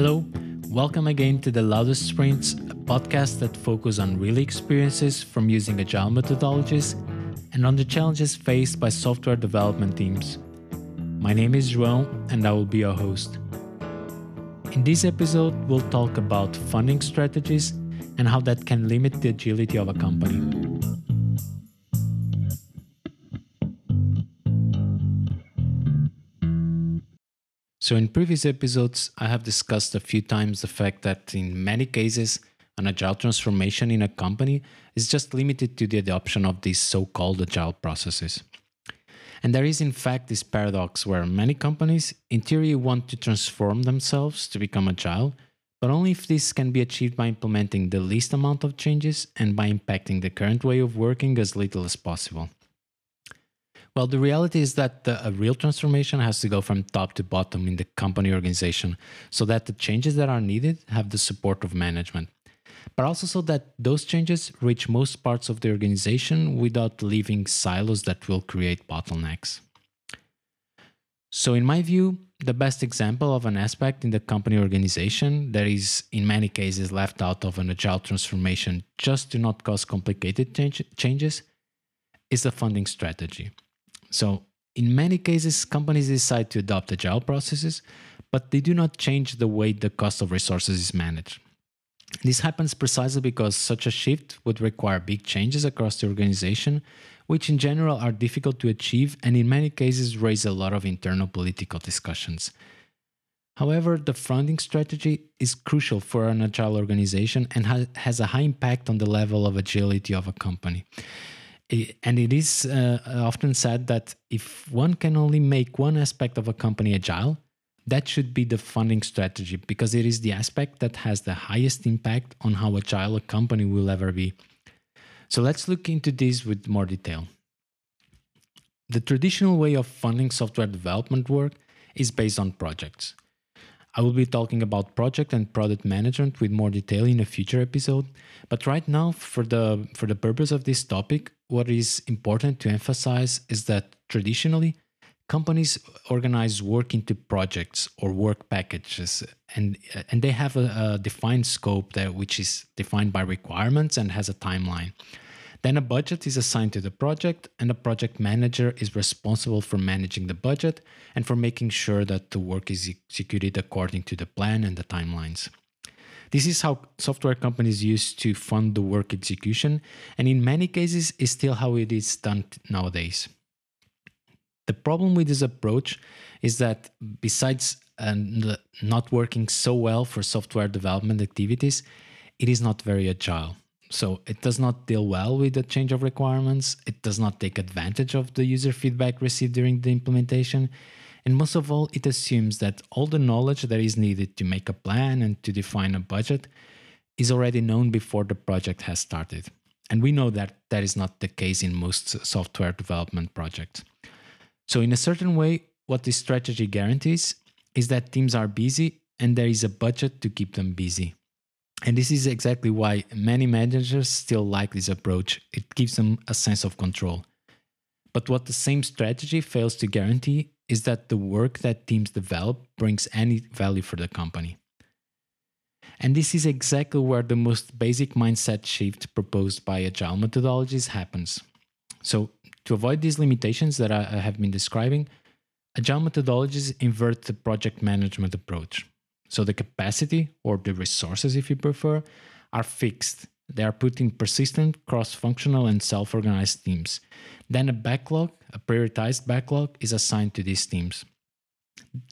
Hello, welcome again to the Loudest Sprints, a podcast that focuses on real experiences from using agile methodologies and on the challenges faced by software development teams. My name is João and I will be your host. In this episode, we'll talk about funding strategies and how that can limit the agility of a company. So, in previous episodes, I have discussed a few times the fact that in many cases, an agile transformation in a company is just limited to the adoption of these so called agile processes. And there is, in fact, this paradox where many companies, in theory, want to transform themselves to become agile, but only if this can be achieved by implementing the least amount of changes and by impacting the current way of working as little as possible. Well, the reality is that the, a real transformation has to go from top to bottom in the company organization so that the changes that are needed have the support of management but also so that those changes reach most parts of the organization without leaving silos that will create bottlenecks. So, in my view, the best example of an aspect in the company organization that is, in many cases, left out of an agile transformation just to not cause complicated change- changes is the funding strategy. So, in many cases, companies decide to adopt agile processes, but they do not change the way the cost of resources is managed. This happens precisely because such a shift would require big changes across the organization, which in general are difficult to achieve and in many cases raise a lot of internal political discussions. However, the funding strategy is crucial for an agile organization and has a high impact on the level of agility of a company. And it is uh, often said that if one can only make one aspect of a company agile, that should be the funding strategy because it is the aspect that has the highest impact on how agile a company will ever be. So let's look into this with more detail. The traditional way of funding software development work is based on projects. I will be talking about project and product management with more detail in a future episode, but right now for the for the purpose of this topic, what is important to emphasize is that traditionally companies organize work into projects or work packages and and they have a, a, defined scope there which is defined by requirements and has a timeline then a budget is assigned to the project and a project manager is responsible for managing the budget and for making sure that the work is executed according to the plan and the timelines this is how software companies used to fund the work execution and in many cases is still how it is done nowadays the problem with this approach is that besides uh, not working so well for software development activities, it is not very agile. So it does not deal well with the change of requirements, it does not take advantage of the user feedback received during the implementation, and most of all, it assumes that all the knowledge that is needed to make a plan and to define a budget is already known before the project has started. And we know that that is not the case in most software development projects. So, in a certain way, what this strategy guarantees is that teams are busy and there is a budget to keep them busy. And this is exactly why many managers still like this approach. It gives them a sense of control. But what the same strategy fails to guarantee is that the work that teams develop brings any value for the company. And this is exactly where the most basic mindset shift proposed by agile methodologies happens. So, to avoid these limitations that I have been describing, agile methodologies invert the project management approach. So the capacity, or the resources if you prefer, are fixed. They are put in persistent, cross functional, and self organized teams. Then a backlog, a prioritized backlog, is assigned to these teams.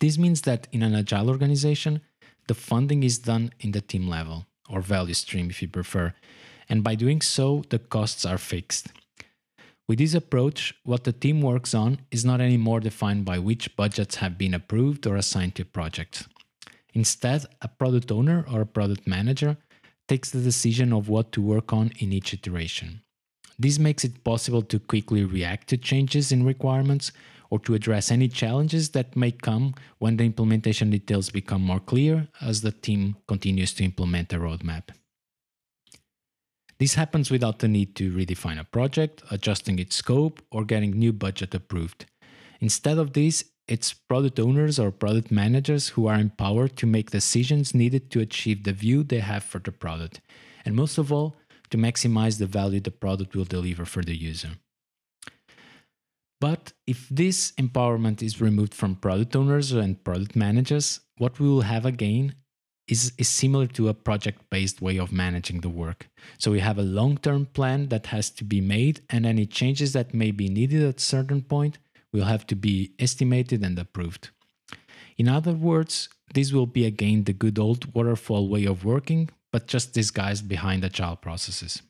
This means that in an agile organization, the funding is done in the team level, or value stream if you prefer. And by doing so, the costs are fixed. With this approach, what the team works on is not anymore defined by which budgets have been approved or assigned to projects. Instead, a product owner or a product manager takes the decision of what to work on in each iteration. This makes it possible to quickly react to changes in requirements or to address any challenges that may come when the implementation details become more clear as the team continues to implement a roadmap. This happens without the need to redefine a project, adjusting its scope, or getting new budget approved. Instead of this, it's product owners or product managers who are empowered to make decisions needed to achieve the view they have for the product, and most of all, to maximize the value the product will deliver for the user. But if this empowerment is removed from product owners and product managers, what we will have again is, is similar to a project based way of managing the work. So we have a long term plan that has to be made, and any changes that may be needed at a certain point will have to be estimated and approved. In other words, this will be again the good old waterfall way of working, but just disguised behind agile processes.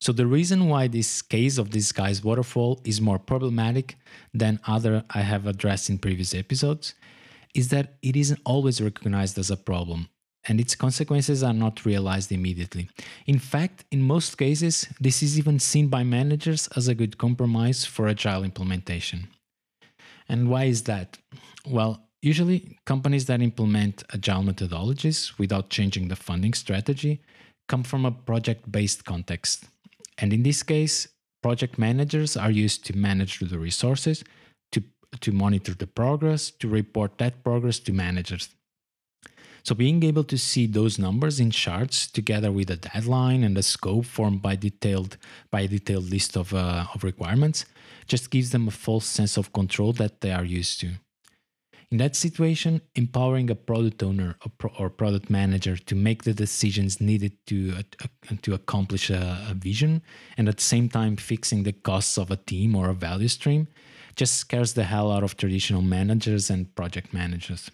So the reason why this case of disguised waterfall is more problematic than other I have addressed in previous episodes is that it isn't always recognized as a problem and its consequences are not realized immediately. In fact, in most cases, this is even seen by managers as a good compromise for agile implementation. And why is that? Well, usually companies that implement agile methodologies without changing the funding strategy come from a project based context. And in this case, project managers are used to manage the resources, to, to monitor the progress, to report that progress to managers. So being able to see those numbers in charts together with a deadline and a scope formed by detailed by a detailed list of, uh, of requirements just gives them a false sense of control that they are used to. In that situation, empowering a product owner or product manager to make the decisions needed to, uh, to accomplish a, a vision and at the same time fixing the costs of a team or a value stream just scares the hell out of traditional managers and project managers.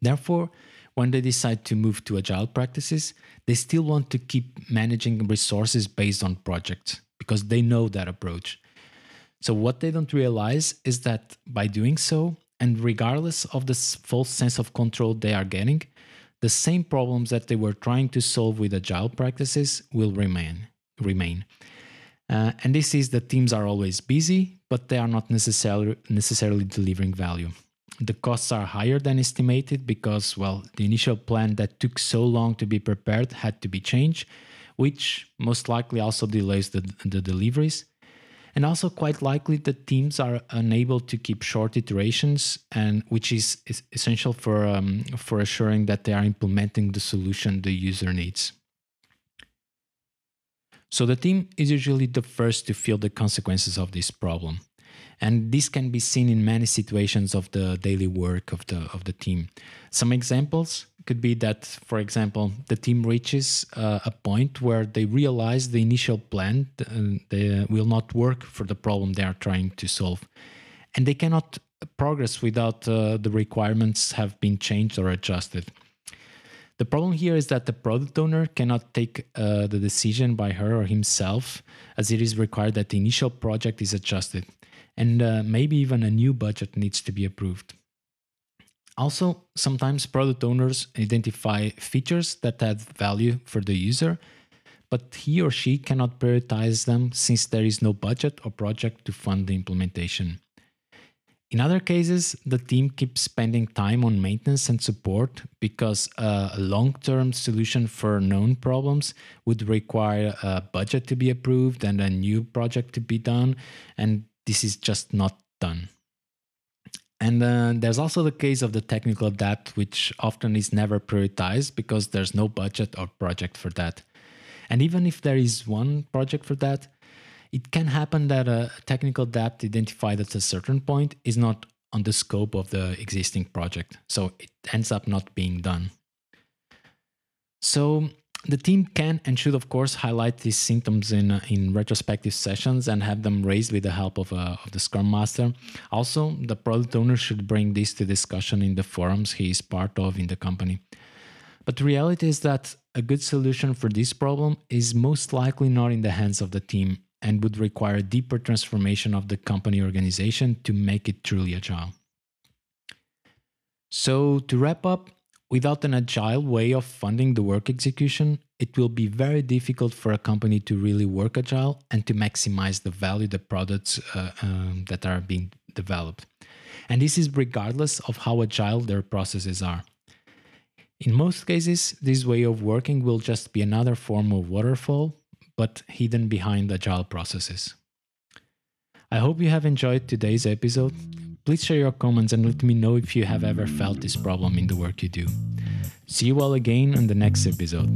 Therefore, when they decide to move to agile practices, they still want to keep managing resources based on projects because they know that approach. So, what they don't realize is that by doing so, and regardless of the false sense of control they are getting, the same problems that they were trying to solve with agile practices will remain. remain. Uh, and this is that teams are always busy, but they are not necessarily necessarily delivering value. The costs are higher than estimated because, well, the initial plan that took so long to be prepared had to be changed, which most likely also delays the, the deliveries. And also quite likely the teams are unable to keep short iterations and which is, is essential for um, for assuring that they are implementing the solution the user needs. So the team is usually the first to feel the consequences of this problem and this can be seen in many situations of the daily work of the of the team. Some examples could be that for example the team reaches uh, a point where they realize the initial plan uh, they will not work for the problem they are trying to solve. And they cannot progress without uh, the requirements have been changed or adjusted. The problem here is that the product owner cannot take uh, the decision by her or himself, as it is required that the initial project is adjusted and uh, maybe even a new budget needs to be approved. Also, sometimes product owners identify features that add value for the user, but he or she cannot prioritize them since there is no budget or project to fund the implementation. In other cases, the team keeps spending time on maintenance and support because a long term solution for known problems would require a budget to be approved and a new project to be done, and this is just not done. And uh, there's also the case of the technical debt, which often is never prioritized because there's no budget or project for that. And even if there is one project for that, it can happen that a technical debt identified at a certain point is not on the scope of the existing project. So it ends up not being done. So the team can and should, of course, highlight these symptoms in uh, in retrospective sessions and have them raised with the help of, uh, of the Scrum Master. Also, the product owner should bring this to discussion in the forums he is part of in the company. But the reality is that a good solution for this problem is most likely not in the hands of the team and would require a deeper transformation of the company organization to make it truly agile. So, to wrap up, Without an agile way of funding the work execution, it will be very difficult for a company to really work agile and to maximize the value the products uh, um, that are being developed. And this is regardless of how agile their processes are. In most cases, this way of working will just be another form of waterfall, but hidden behind agile processes. I hope you have enjoyed today's episode. Please share your comments and let me know if you have ever felt this problem in the work you do. See you all again on the next episode.